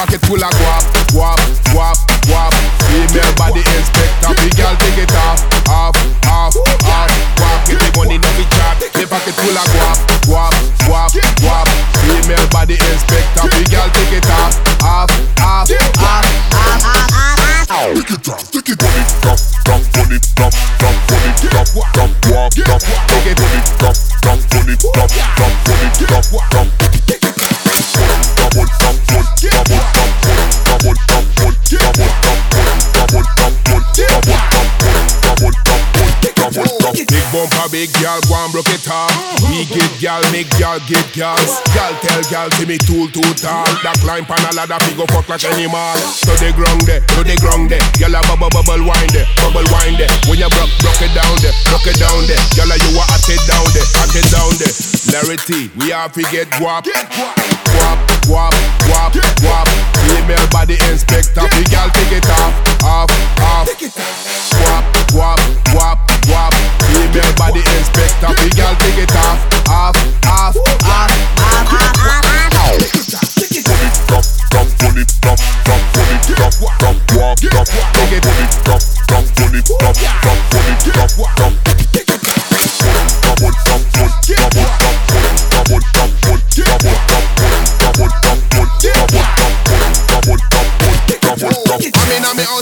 pocket full of guap, guap, guap, guap. Female body inspector, big girl take it off, off, off, off. Guap, get the money, no be chat. The pocket full of guap, guap, guap, guap. Female body inspector, big girl take it off, off, off, off, off, off, off. Take it off, take it off, drop, drop, money, drop, drop, money, drop, drop, guap, drop, drop, money, drop, drop, money, drop, drop, money, drop, drop, drop. Big bumper, big gal, go and broke it off. We get gal, make gal get gals. Gal tell gal, see me tool too tall. That climb pan a ladder, fi go fuck like animal. To the ground there, to the ground there. Gal a bubble bubble wine there, bubble wine there. When you broke, broke it down there, broke it down there. Gal a you a hot it down there, hot it down there. Larity, we have to get guap. Guap, guap, guap, guap.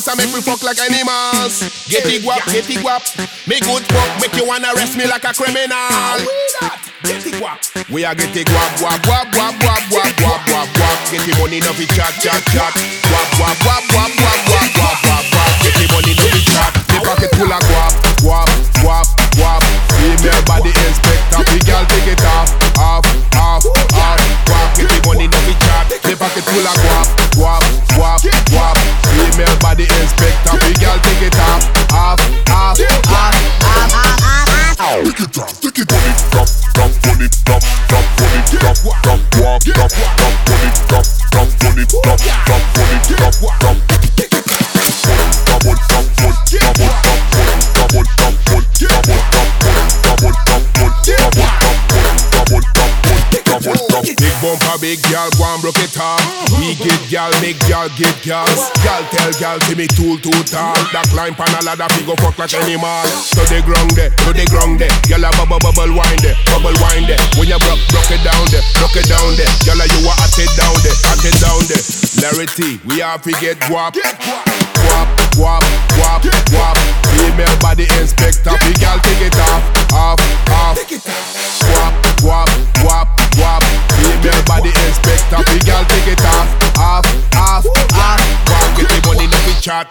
And make me fuck like animals. Get it guap, get it guap. Me good fuck, make you wanna arrest me like a criminal. Get it guap. We are get it guap, guap, guap, guap, guap, guap, guap, guap, guap. Get the money, no be chat, chat, chat. Guap, guap, guap, guap, guap, guap, guap, guap, guap. Get the money, no be chat. The pocket full of guap, guap, guap, guap. Female body inspector, the girl take it off, off, off, off. Guap, get the money, no be chat. The pocket full of guap, guap, Big bumper, big gal, go broke it off. We get gal, make gal get gals. Gal tell gal, see me tool too tall. That climb pan a ladder, fi go fuck like animal. To the ground there, to the ground there. Gal a bubble bubble wine there bubble wine there. When you broke, broke it down there, broke it down there. Girl, you were at it down there, at it down there. Larry T, we have to get guap. Guap, guap, guap, guap. Female body inspector, we girl take it off, off, off. Guap, guap, guap, guap. Female body inspector, we girl take it off, off, off, off. Guap, get the money, no be chat.